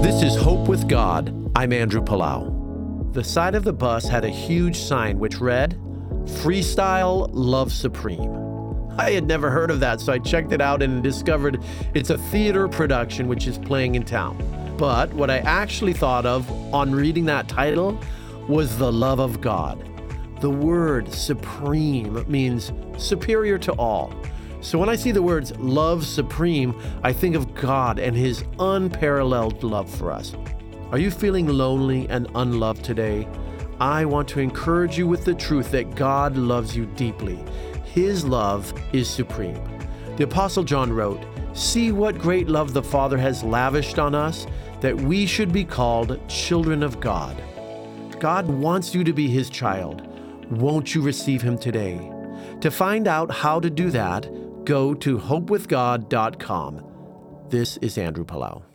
This is Hope with God. I'm Andrew Palau. The side of the bus had a huge sign which read, Freestyle Love Supreme. I had never heard of that, so I checked it out and discovered it's a theater production which is playing in town. But what I actually thought of on reading that title was the love of God. The word supreme means superior to all. So when I see the words love supreme, I think of God and his unparalleled love for us. Are you feeling lonely and unloved today? I want to encourage you with the truth that God loves you deeply. His love is supreme. The Apostle John wrote, See what great love the Father has lavished on us, that we should be called children of God. God wants you to be His child. Won't you receive Him today? To find out how to do that, go to hopewithgod.com. This is Andrew Palau.